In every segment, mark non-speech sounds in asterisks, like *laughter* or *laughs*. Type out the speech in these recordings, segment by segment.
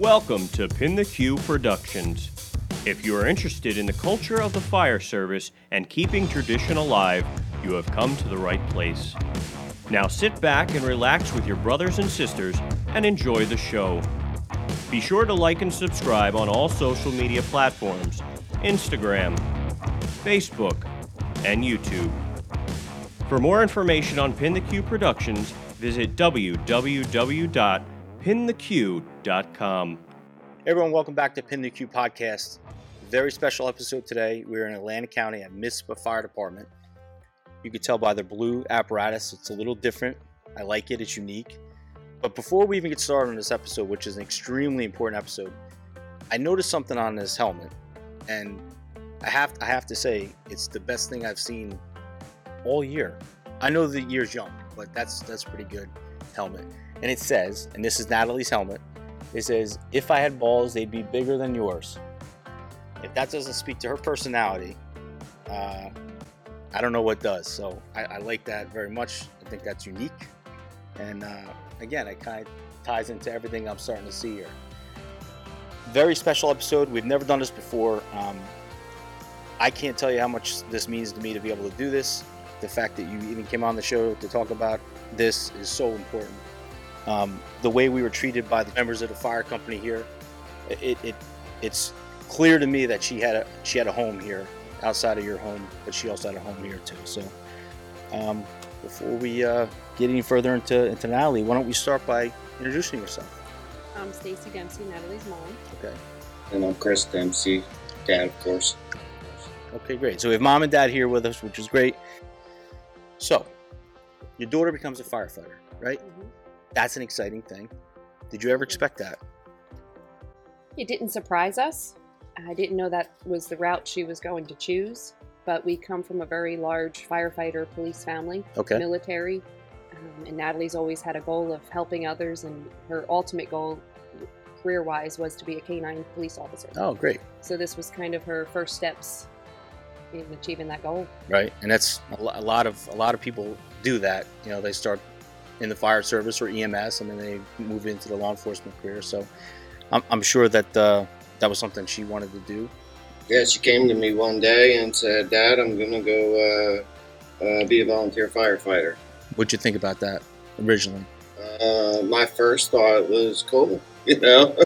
Welcome to Pin the Q Productions. If you are interested in the culture of the fire service and keeping tradition alive, you have come to the right place. Now sit back and relax with your brothers and sisters and enjoy the show. Be sure to like and subscribe on all social media platforms Instagram, Facebook, and YouTube. For more information on Pin the Q Productions, visit www.pintheq.com. Everyone, welcome back to Pin the Q podcast. Very special episode today. We're in Atlantic County at Mississippi Fire Department. You can tell by the blue apparatus, it's a little different. I like it, it's unique. But before we even get started on this episode, which is an extremely important episode, I noticed something on this helmet, and I have I have to say it's the best thing I've seen all year. I know the year's young, but that's that's pretty good helmet. And it says, and this is Natalie's helmet. It says, "If I had balls, they'd be bigger than yours." If that doesn't speak to her personality, uh, I don't know what does. So I, I like that very much. I think that's unique, and uh, again, it kind of ties into everything I'm starting to see here. Very special episode. We've never done this before. Um, I can't tell you how much this means to me to be able to do this. The fact that you even came on the show to talk about this is so important. Um, the way we were treated by the members of the fire company here, it, it it's clear to me that she had a she had a home here outside of your home, but she also had a home here too. So, um, before we uh, get any further into into Natalie, why don't we start by introducing yourself? I'm Stacy Dempsey, Natalie's mom. Okay. And I'm Chris Dempsey, dad, of course. Okay, great. So we have mom and dad here with us, which is great. So, your daughter becomes a firefighter, right? Mhm. That's an exciting thing. Did you ever expect that? It didn't surprise us. I didn't know that was the route she was going to choose, but we come from a very large firefighter police family, Okay. military, um, and Natalie's always had a goal of helping others, and her ultimate goal, career wise, was to be a canine police officer. Oh, great. So this was kind of her first steps in achieving that goal. Right, and that's a lot of a lot of people do that. You know, they start in the fire service or EMS, and then they move into the law enforcement career. So, I'm, I'm sure that uh, that was something she wanted to do. Yeah, she came to me one day and said, Dad, I'm going to go uh, uh, be a volunteer firefighter. What'd you think about that originally? Uh, my first thought was cool, *laughs* you know?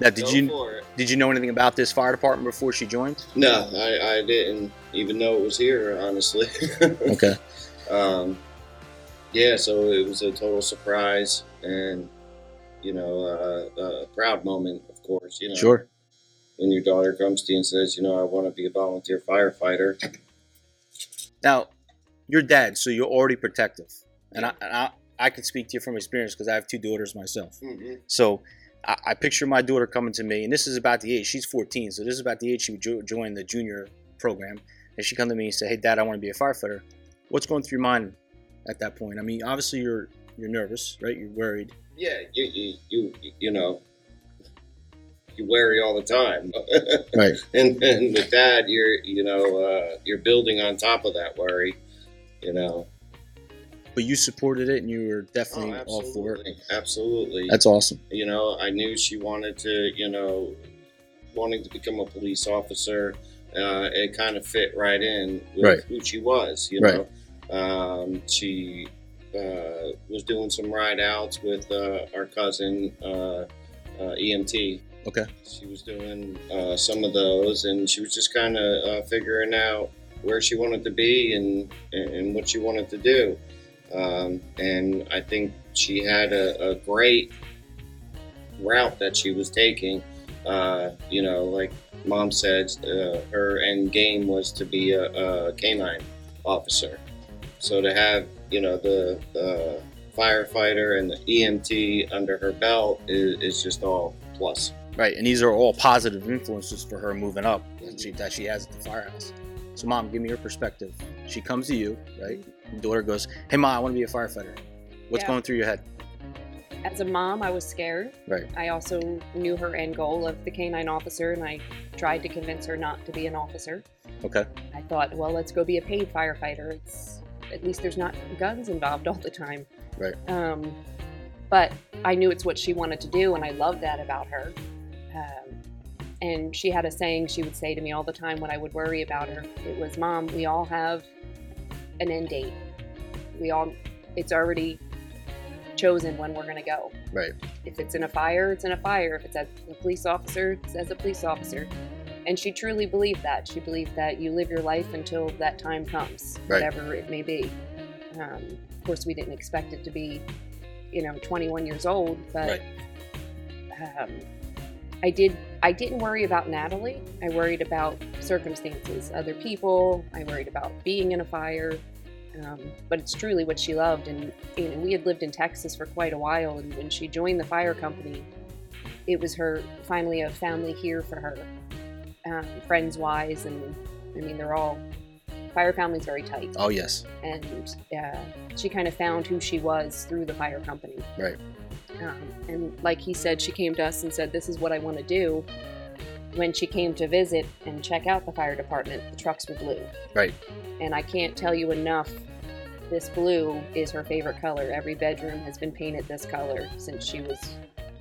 Now, did Go you did you know anything about this fire department before she joined? No, I, I didn't even know it was here, honestly. *laughs* Okay. um, yeah, so it was a total surprise and, you know, uh, a proud moment, of course, you know. Sure. When your daughter comes to you and says, you know, I want to be a volunteer firefighter. Now, your dad, so you're already protective, and I and I, I can speak to you from experience because I have two daughters myself. So I, I picture my daughter coming to me, and this is about the age she's 14, so this is about the age she would jo- join the junior program, and she come to me and say, "Hey, Dad, I want to be a firefighter." What's going through your mind at that point? I mean, obviously you're you're nervous, right? You're worried. Yeah, you, you, you, you know, you worry all the time. *laughs* Right. and, and with that, you're, you know, uh, you're building on top of that worry, you know. But you supported it, and you were Oh, definitely all for it. absolutely. That's awesome. you know, I knew she wanted to, you know, wanting to become a police officer. Uh, it kind of fit right in with Right. who she was, you Right. Um, she uh, was doing some ride outs with uh, our cousin, uh, uh, EMT. Okay. She was doing uh, some of those, and she was just kind of uh, figuring out where she wanted to be and, and what she wanted to do. Um, and I think she had a, a great route that she was taking. Uh, you know, like mom said, uh, her end game was to be a, a canine officer. So to have, you know, the, the firefighter and the EMT under her belt is, is just all plus. Right, and these are all positive influences for her moving up that she, that she has at the firehouse. So, mom, give me your perspective. She comes to you, right? Your daughter goes, "Hey, mom, I want to be a firefighter." What's Yeah. going through your head? As a mom, I was scared. Right. I also knew her end goal of the canine officer, and I tried to convince her not to be an officer. Okay. I thought, well, let's go be a paid firefighter. It's at least there's not guns involved all the time. Right. Um, but I knew it's what she wanted to do, and I loved that about her. Um, and she had a saying she would say to me all the time when I would worry about her. It was, "Mom, we all have an end date. We all, it's already chosen when we're going to go. Right. If it's in a fire, it's in a fire. If it's as a police officer, it's as a police officer." And she truly believed that. She believed that you live your life until that time comes, Right. whatever it may be. Um, of course, we didn't expect it to be, you know, 21 years old, but um, I did. I didn't worry about Natalie. I worried about circumstances, other people. I worried about being in a fire. Um, but it's truly what she loved, and you know, we had lived in Texas for quite a while, and when she joined the fire company, it was her finally a family here for her, um, friends wise, and I mean they're all fire family's very tight Oh yes. and uh, she kind of found who she was through the fire company. Right. Um, and like he said, she came to us and said, "This is what I want to do." When she came to visit and check out the fire department, the trucks were blue. Right. And I can't tell you enough. This blue is her favorite color. Every bedroom has been painted this color since she was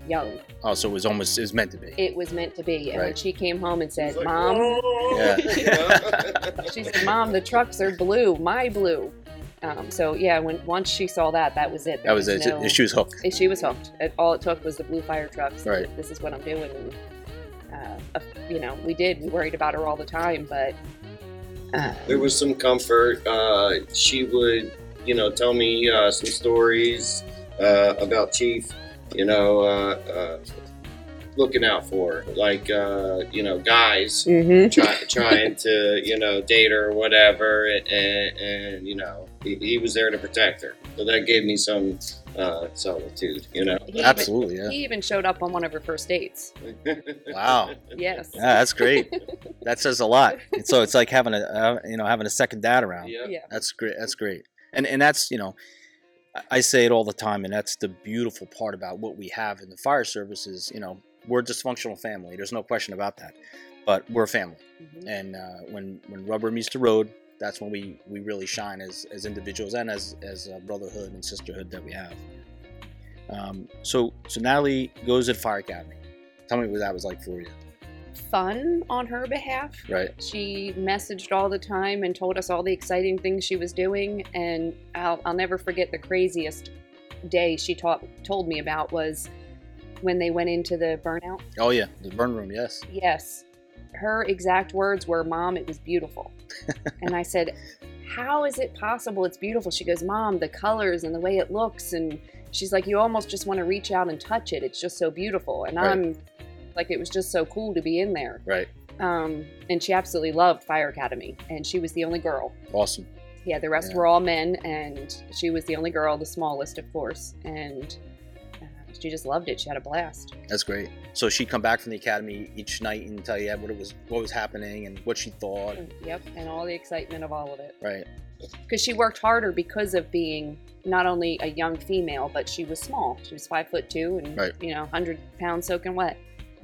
young. Oh, so it was almost it was meant to be. It was meant to be. And when Right. she came home and said, like, "Mom," Yeah. *laughs* *laughs* She said, "Mom, the trucks are blue, my blue." Um, so yeah, when once she saw that, that was it. There that was it. no- She was hooked. She was hooked. All it took was the blue fire trucks. Right. This is what I'm doing. And, uh, uh, you know, we did. We worried about her all the time, but uh, there was some comfort. Uh, she would, you know, tell me uh, some stories uh, about Chief. You know, uh, uh, looking out for like uh, you know guys mhm. try, trying to you know date her or whatever, and, and you know he, he was there to protect her. So that gave me some uh, solitude. You know. He even- Absolutely. Yeah. He even showed up on one of her first dates. *laughs* Wow. Yes. Yeah, that's great. *laughs* that says a lot. And so it's like having a uh, you know having a second dad around. Yeah. Yeah. That's great. That's great. And and that's you know, I- say it all the time, and that's the beautiful part about what we have in the fire service is you know we're a dysfunctional family. There's no question about that, but we're a family. Mhm. And uh, when when rubber meets the road, that's when we we really shine as as individuals and as as a brotherhood and sisterhood that we have. Um, so so Natalie goes at Fire Academy. Tell me what that was like for you, Fun on her behalf. right? She messaged all the time and told us all the exciting things she was doing. And I'll, I'll never forget the craziest day she taught, told me about was when they went into the burnout. Oh yeah, the burn room. Yes. Yes. Her exact words were, Mom, it was beautiful. *laughs* and I said, How is it possible it's beautiful? She goes, Mom, the colors and the way it looks. And she's like, You almost just want to reach out and touch it. It's just so beautiful. And Right. I'm like, It was just so cool to be in there. Right. Um, and she absolutely loved Fire Academy. And she was the only girl. Awesome. Yeah, the rest Yeah. were all men. And she was the only girl, the smallest, of course. And uh, she just loved it. She had a blast. That's great. So she'd come back from the academy each night and tell you what it was, what was happening, and what she thought. Yep. And all the excitement of all of it. Right. because she worked harder because of being not only a young female, but she was small. She was five foot two and Right. you know, hundred pounds soaking wet.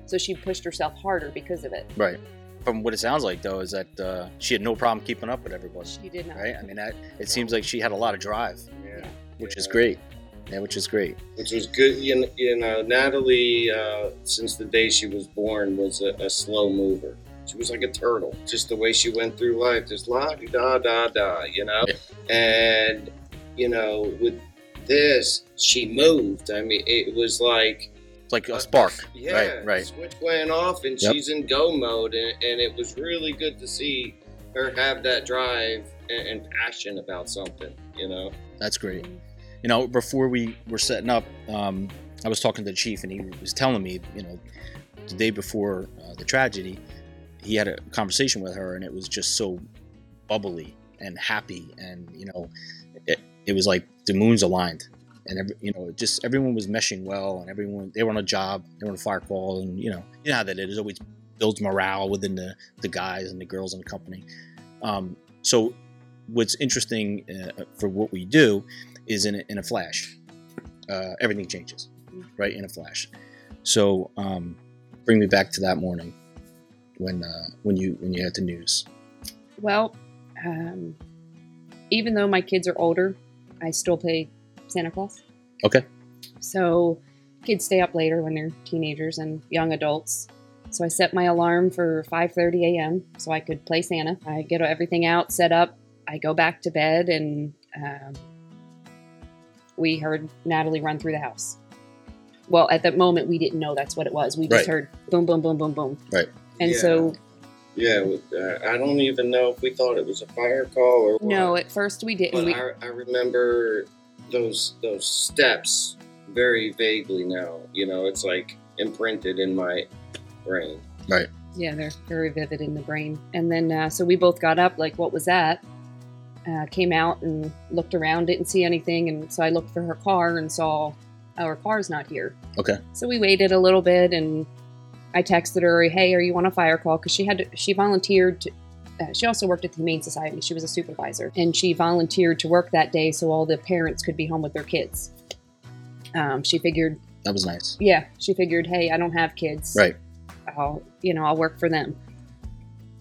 So she pushed herself harder because of it. Right. From what it sounds like, though, is that uh, she had no problem keeping up with everybody. She did not. Right. I mean, that it seems like she had a lot of drive, Yeah. which is great. Yeah, which is great. which was good. You know, you know Natalie, uh, since the day she was born, was a, a slow mover. She was like a turtle, just the way she went through life, just la di da da da, you know. And you know, with this, she moved. I mean, it was like It's like a spark. yeah, Right. Right. switch went off, and Yep. she's in go mode, and, and it was really good to see her have that drive and, and passion about something, you know. That's great. You know, before we were setting up, um, I was talking to the chief, and he was telling me, you know, the day before uh, the tragedy, he had a conversation with her, and it was just so bubbly and happy, and you know, it, it was like the moons aligned, and every, you know, just everyone was meshing well, and everyone they were on a job, they were on a fire call, and you know, you know how that is. It always builds morale within the the guys and the girls in the company. Um, so, what's interesting uh, for what we do is in a, in a flash, uh, everything changes, right? In a flash. So, um, bring me back to that morning when uh, when you when you had the news. Well, um, even though my kids are older, I still play Santa Claus. Okay. So kids stay up later when they're teenagers and young adults. So I set my alarm for 5:30 a.m. so I could play Santa. I get everything out, set up. I go back to bed, and um, we heard Natalie run through the house. Well, at that moment, we didn't know that's what it was. We just Right. heard boom, boom, boom, boom, boom. Right. And Yeah. so, Yeah, uh, I don't even know if we thought it was a fire call or what. no, at first we didn't. But We, I, I remember those those steps very vaguely now. You know, it's like imprinted in my brain. Right. Yeah, they're very vivid in the brain. And then, uh, so we both got up, like, what was that? Uh, came out and looked around, didn't see anything. And so I looked for her car and saw, our car's not here. Okay. So we waited a little bit and I texted her, hey, are you on a fire call? Because she had, to, she volunteered to, uh, she also worked at the Humane Society. She was a supervisor. And she volunteered to work that day so all the parents could be home with their kids. Um, she figured, That was nice. yeah, she figured, hey, I don't have kids. Right. I'll, you know, I'll work for them.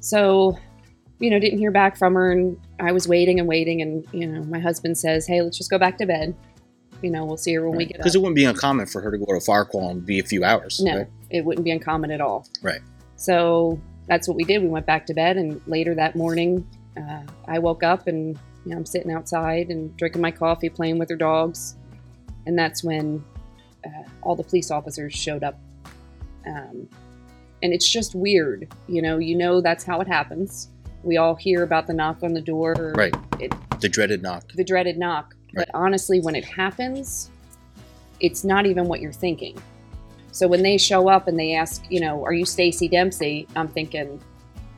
So, you know, didn't hear back from her, and I was waiting and waiting, and you know, my husband says, "Hey, let's just go back to bed. You know, we'll see her when we get Because it wouldn't be uncommon for her to go to a fire call and be a few hours. No, right? it wouldn't be uncommon at all. Right. So that's what we did. We went back to bed, and later that morning, uh, I woke up and you know, I'm sitting outside and drinking my coffee, playing with her dogs, and that's when uh, all the police officers showed up. Um, and it's just weird, you know. You know that's how it happens. We all hear about the knock on the door, Right. It, The dreaded knock. the dreaded knock. Right. But honestly, when it happens, it's not even what you're thinking. So when they show up and they ask, you know, are you Stacy Dempsey? I'm thinking,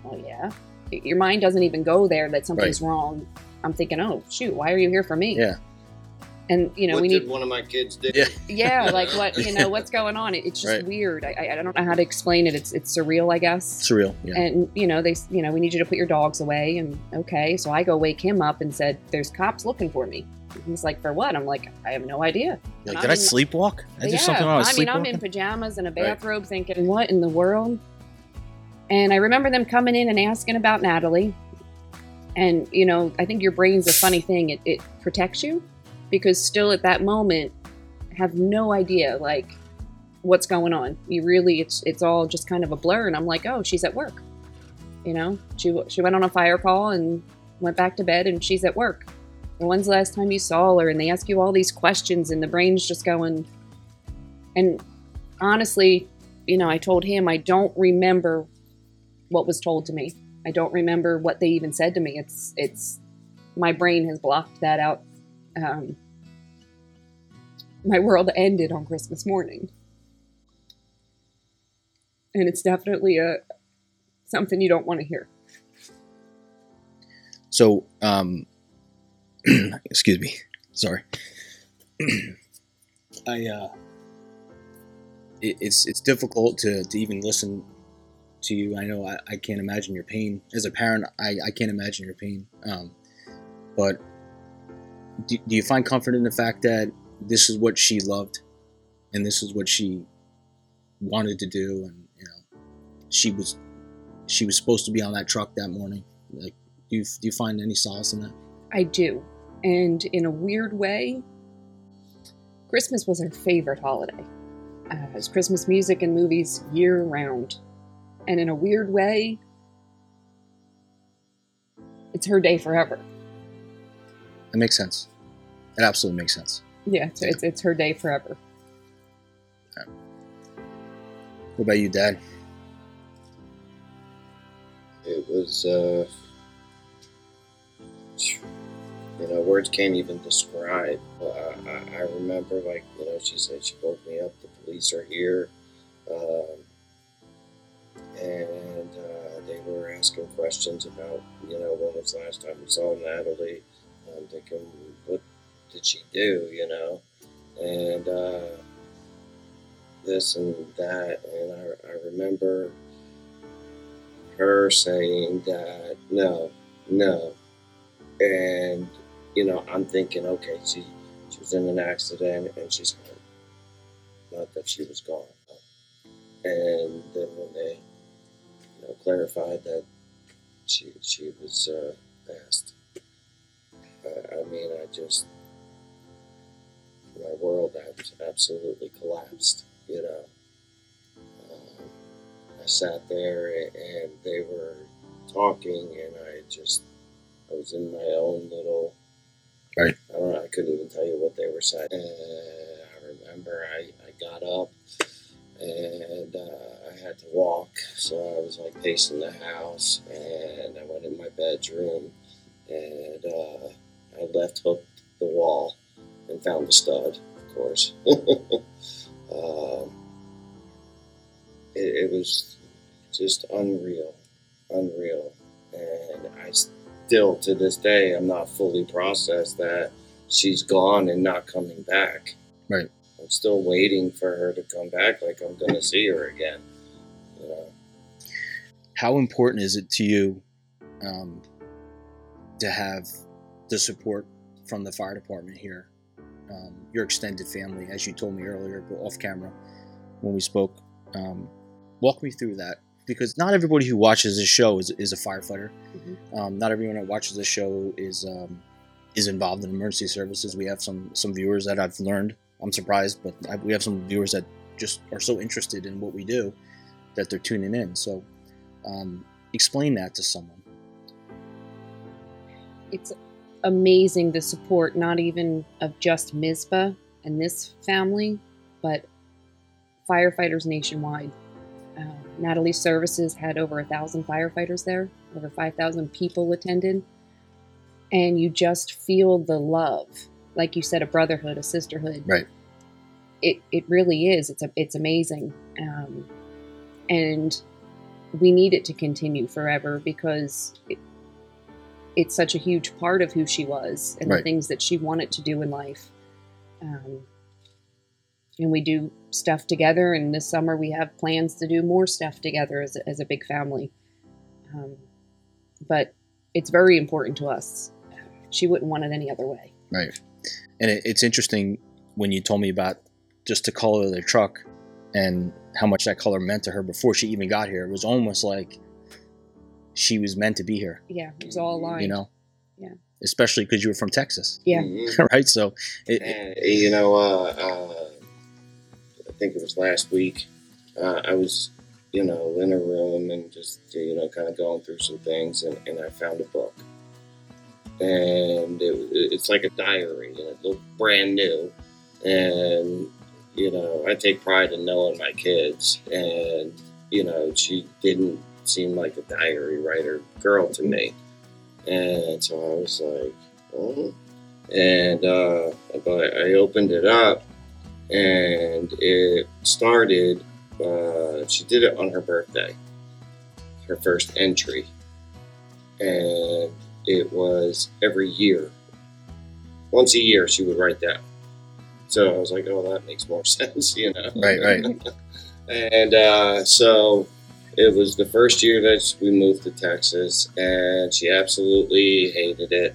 oh yeah. Your mind doesn't even go there that something's wrong. I'm thinking, oh shoot, why are you here for me? Yeah. And you know, what we did need, one of my kids do? Yeah. *laughs* yeah, like *laughs* what, you know, what's going on? It- It's just Right. weird. I, I I don't know how to explain it. It's it's surreal, I guess Surreal. Yeah. and you know they you know we need you to put your dogs away and okay so i go wake him up and said there's cops looking for me he's like for what? I'm like i have no idea. Like, I'm did I sleepwalk? I do yeah something while I was i mean i'm in. pajamas and a Right. bathrobe thinking what in the world? And i remember them coming in and asking about natalie. And you know i think your brain's a funny thing. It, it protects you because still at that moment have no idea like what's going on. You really it's it's all just kind of a blur. And i'm like oh she's at work. You know she she went on a fire call and went back to bed and she's at work when's the last time you saw her? And they ask you all these questions and the brain's just going and honestly you know i told him i don't remember what was told to me. I don't remember what they even said to me. It's it's my brain has blocked that out um, my world ended on christmas morning. And it's definitely a something you don't want to hear. So, um, *clears throat* excuse me. Sorry. *clears throat* I, uh, it, it's, it's difficult to, to even listen to you. I know I, I can't imagine your pain. As a parent, I, I can't imagine your pain. Um, but do, do you find comfort in the fact that this is what she loved and this is what she wanted to do and you know she was she was supposed to be on that truck that morning like do you, do you find any solace in that I do. And in a weird way, Christmas was her favorite holiday. Uh, it's Christmas music and movies year round. And in a weird way, it's her day forever. that makes sense it absolutely makes sense Yeah, it's, it's, it's her day forever. what about you dad It was, uh, you know, words can't even describe. Uh, I, I remember, like, you know, she said she woke me up. The police are here, um, and uh, they were asking questions about, you know, when was the last time we saw Natalie. I'm thinking, what did she do? You know, and uh, this and that, and I, I remember her saying that no, no, and you know I'm thinking, okay, she she was in an accident and she's. Not that she was gone. And then when they you know clarified that she she was uh, passed, I, I mean I just my world abs- absolutely collapsed. You know. Um, I sat there and they were talking, and I just I was in my own little. Right. I don't know. I couldn't even tell you what they were saying. And I remember I, I got up and uh, I had to walk, so I was like pacing the house, and I went in my bedroom, and uh, I left hooked the wall and found the stud, of course. *laughs* um, it, it was just unreal, unreal, and I still to this day I'm not fully processed that she's gone and not coming back. Right. I'm still waiting for her to come back, like I'm gonna see her again. You know. How important is it to you um, to have the support from the fire department here? Um, your extended family, as you told me earlier, but off camera when we spoke. Um, walk me through that because not everybody who watches this show is, is a firefighter. Mhm. Um, not everyone that watches this show is um, is involved in emergency services. We have some some viewers that I've learned. I'm surprised, but I, we have some viewers that just are so interested in what we do that they're tuning in. So, um, explain that to someone. it's amazing the support, not even of just Mizpah and this family, but firefighters nationwide. Uh, Natalie Services had over a thousand firefighters there, over 5,000 people attended. And you just feel the love. Like you said, a brotherhood, a sisterhood. Right. It, it really is. It's, a, it's amazing. Um, and we need it to continue forever because it, it's such a huge part of who she was and Right. the things that she wanted to do in life. Um, and we do stuff together, and this summer we have plans to do more stuff together as a, as a big family. Um, but it's very important to us. She wouldn't want it any other way. Right. And it, it's interesting when you told me about just the color of the truck and how much that color meant to her before she even got here. It was almost like she was meant to be here, Yeah, it was all aligned. you know? Yeah. Especially because you were from Texas, Yeah. Mhm. *laughs* right? So, it, And, you know, uh, uh, I think it was last week. Uh, I was, you know, in a room and just, you know, kind of going through some things, and, and I found a book. And it, it's like a diary, and it looked brand new. And, you know, I take pride in knowing my kids. And, you know, she didn't seem like a diary writer girl to me. And so I was like, oh, and uh, but I opened it up, and it started. Uh, she did it on her birthday, her first entry, and it was every year. Once a year, she would write that. So I was like, "Oh, that makes more *laughs* sense," you know. right, right. *laughs* And uh, so it was the first year that we moved to Texas, and she absolutely hated it.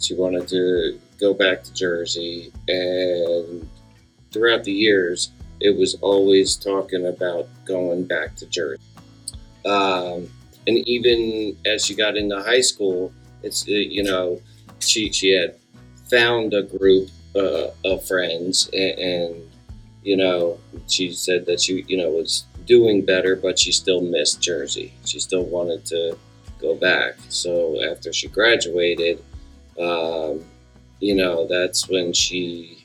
She wanted to go back to Jersey, and throughout the years, it was always talking about going back to Jersey. Um, and even as she got into high school, it's uh, you know she she had found a group uh, of friends, and, and you know she said that she you know was doing better, but she still missed Jersey. She still wanted to go back. So after she graduated, um, you know, that's when she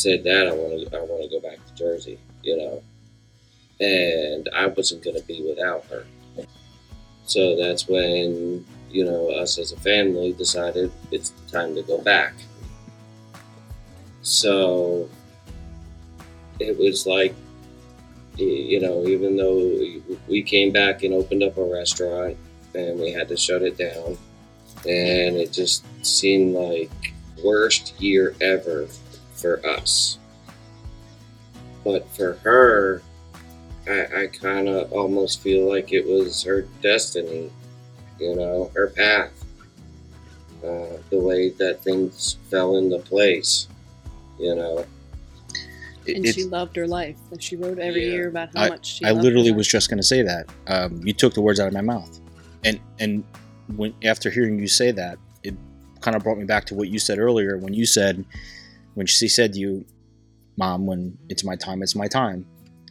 said that I want to I want to go back to Jersey. You know, and I wasn't going to be without her. So that's when you know us as a family decided it's time to go back. So it was like you know, even though we came back and opened up a restaurant and we had to shut it down, and it just seemed like worst year ever for us. But for her, I, I kind of almost feel like it was her destiny, you know, her path, uh, the way that things fell into place, you know. It- and it's- she loved her life. She wrote every Yeah. year about how much she. I loved her literally life. was just going to say that. Um, you took the words out of my mouth, and and when after hearing you say that, it kind of brought me back to what you said earlier when you said when she said to you, "Mom, when it's my time, it's my time,"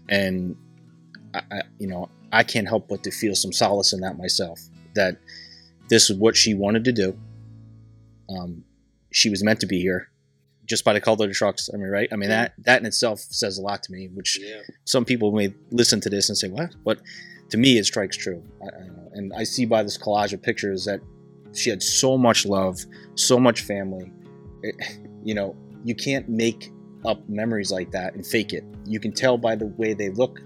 and I, I, you know, I can't help but to feel some solace in that myself. That this is what she wanted to do. Um, she was meant to be here, just by the color of the trucks. I mean, right? I mean that that in itself says a lot to me. Which Yeah. some people may listen to this and say, "What?" But to me, it strikes true. I, I, and I see by this collage of pictures that she had so much love, so much family. It, you know, you can't make up memories like that and fake it. You can tell by the way they look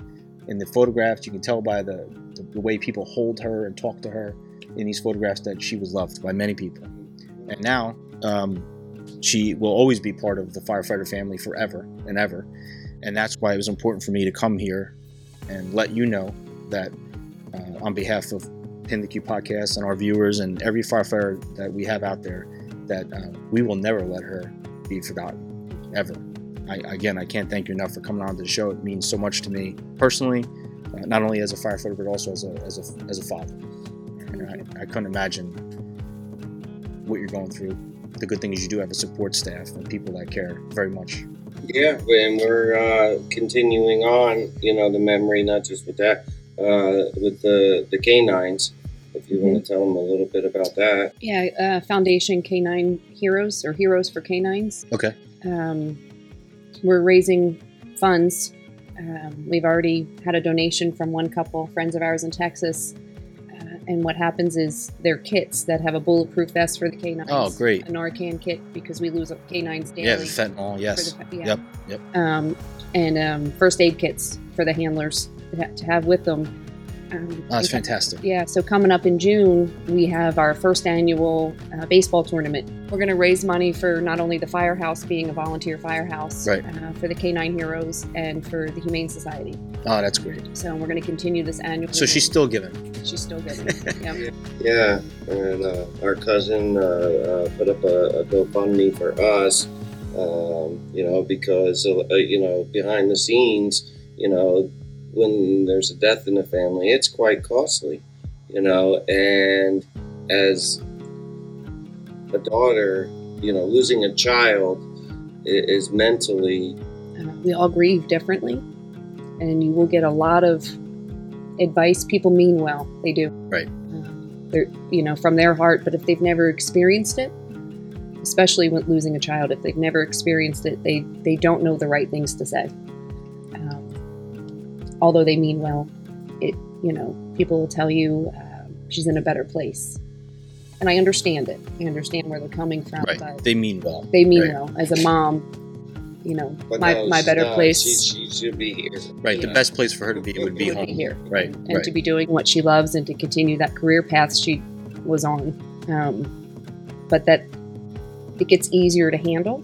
in the photographs. You can tell by the, the, the way people hold her and talk to her in these photographs that she was loved by many people. And now, um, she will always be part of the firefighter family forever and ever. And that's why it was important for me to come here and let you know that uh, on behalf of Pin the Q podcast and our viewers and every firefighter that we have out there, that uh, we will never let her be forgotten, ever. I, again, I can't thank you enough for coming on to the show. It means so much to me personally, uh, not only as a firefighter, but also as a, as a, as a father. And I, I couldn't imagine what you're going through. The good thing is you do have a support staff and people that care very much. Yeah, and we're uh, continuing on, you know, the memory, not just with that, uh, with the, the canines. If you want to tell them a little bit about that. Yeah, uh, Foundation Canine Heroes or Heroes for Canines. Okay. Um, we're raising funds. Um, we've already had a donation from one couple, friends of ours in Texas. Uh, and what happens is they're kits that have a bulletproof vest for the canines. Oh, great. A Narcan kit because we lose canines daily. Yeah, the fentanyl, yes. the- yeah. Yep, yep. Um, and um, first aid kits for the handlers to have with them. Um, Oh, that's okay. fantastic. Yeah, so coming up in June, we have our first annual uh, baseball tournament. We're going to raise money for not only the firehouse being a volunteer firehouse, Right. uh, for the Canine Heroes and for the Humane Society. Oh, that's great. So we're going to continue this annual. So she's still giving. she's still good. *laughs* yeah. Yeah, and uh, our cousin uh, uh, put up a, a GoFundMe for us, um, you know, because, uh, you know, behind the scenes, you know, when there's a death in the family, it's quite costly, you know, and as a daughter, you know, losing a child is mentally Uh, we all grieve differently, and you will get a lot of advice. People mean well; they do. Right. Um, they're, you know, from their heart. But if they've never experienced it, especially when losing a child, if they've never experienced it, they they don't know the right things to say. Although they mean well, it you know, people will tell you uh, she's in a better place, and I understand it. I understand where they're coming from, Right. but They mean well. they mean Right. well. As a mom, you know, but my, no, my better not. place She, she should be here. Right. The Yeah. best place for her to be would be would home. be here. Right. and right. to be doing what she loves and to continue that career path she was on. Um, but that it gets easier to handle.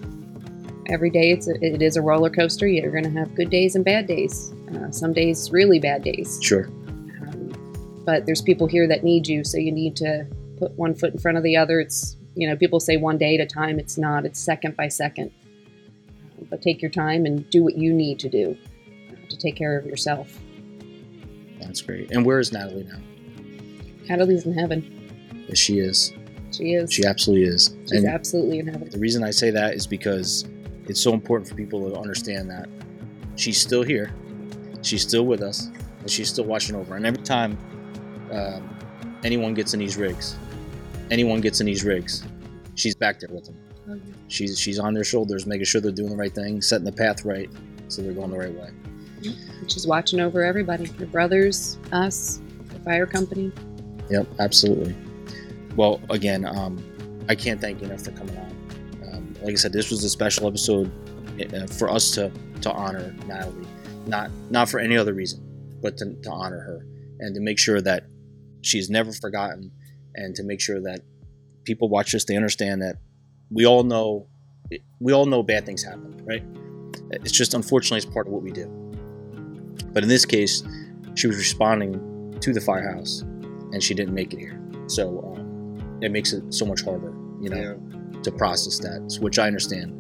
Every day it's a, it is a roller coaster. You're going to have good days and bad days. Uh, some days really bad days. Sure. Um, but there's people here that need you, so you need to put one foot in front of the other. It's you know people say one day at a time. It's not. It's second by second. Uh, But take your time and do what you need to do uh, to take care of yourself. That's great. And where is Natalie now? Natalie's in heaven. Yes, she is. She is. She absolutely is. She's and absolutely in heaven. the reason I say that is because it's so important for people to understand that she's still here, she's still with us, and she's still watching over. And every time um, anyone gets in these rigs, anyone gets in these rigs, she's back there with them. She's she's on their shoulders, making sure they're doing the right thing, setting the path right, so they're going the right way. She's watching over everybody. your brothers, us, the fire company. Yep, absolutely. Well, again, um, I can't thank you enough for coming on. Like I said, this was a special episode uh, for us to to honor Natalie, not not for any other reason, but to, to honor her and to make sure that she's never forgotten, and to make sure that people watch this, they understand that we all know we all know bad things happen, right? It's just unfortunately it's part of what we do. But in this case, she was responding to the firehouse and she didn't make it here. So um, it makes it so much harder, you know, to process that, which I understand.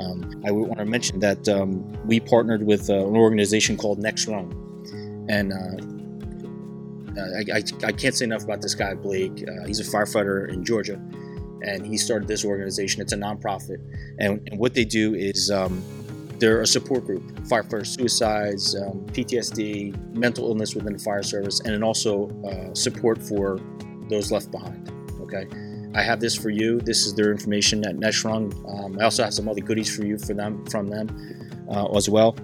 Um, I want to mention that um, we partnered with uh, an organization called Next Run, and uh, I, I, I can't say enough about this guy Blake. Uh, he's a firefighter in Georgia, and he started this organization. It's a nonprofit, and, and what they do is um, they're a support group, firefighter suicides, um, PTSD, mental illness within the fire service, and then also uh, support for those left behind. Okay, I have this for you. This is their information at Next Run. Um, I also have some other goodies for you for them from them uh, as well,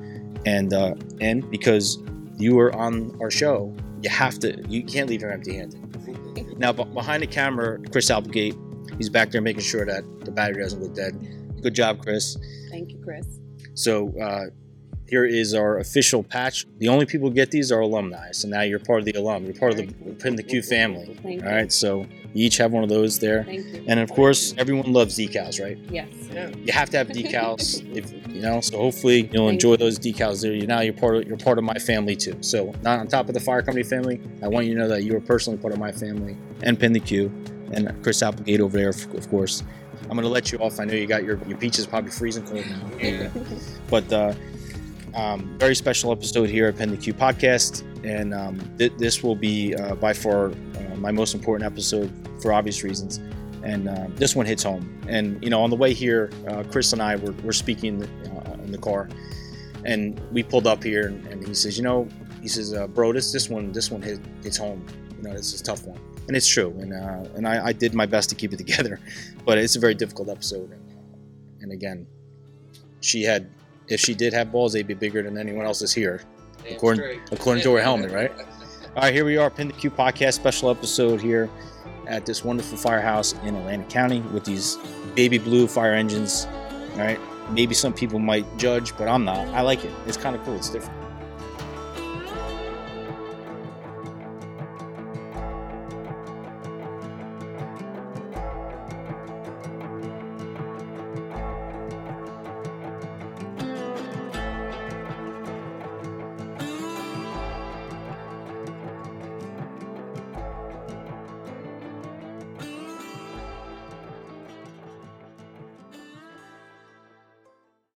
and uh, and because you are on our show, you have to. You can't leave here empty-handed. Now, behind the camera, Chris Applegate, he's back there making sure that the battery doesn't go dead. Good job, Chris. Thank you, Chris. So uh, here is our official patch. The only people who get these are alumni. So now you're part of the alum. You're part of the Pin the Q family. Thank All right. So you each have one of those there. Thank you. And of course, everyone loves decals, right? yes. You have to have decals, *laughs* if you know. So hopefully, you'll Thank enjoy you. those decals. There, you now you're part of you're part of my family too. So not on top of the fire company family, I want you to know that you are personally part of my family and Pin the Q, and Chris Applegate over there, of course. I'm gonna let you off. I know you got your your beach is probably freezing cold now. *laughs* but uh, um, very special episode here at Pin the Q podcast, and um, th- this will be uh, by far uh, my most important episode for obvious reasons. And uh, this one hits home. And you know, on the way here, uh, Chris and I were, were speaking uh, in the car, and we pulled up here, and, and he says, you know, he says, uh, bro, this this one this one hit, hits home. You know, this is a tough one, and it's true. And and I, I did my best to keep it *laughs* together, but it's a very difficult episode. And, and again, she had if she did have balls, they'd be bigger than anyone else's here, according according to her helmet, right? All right, here we are, Pin the Q podcast special episode here at this wonderful firehouse in Atlantic County with these baby blue fire engines. All right, maybe some people might judge, but I'm not. I like it. It's kind of cool. It's different.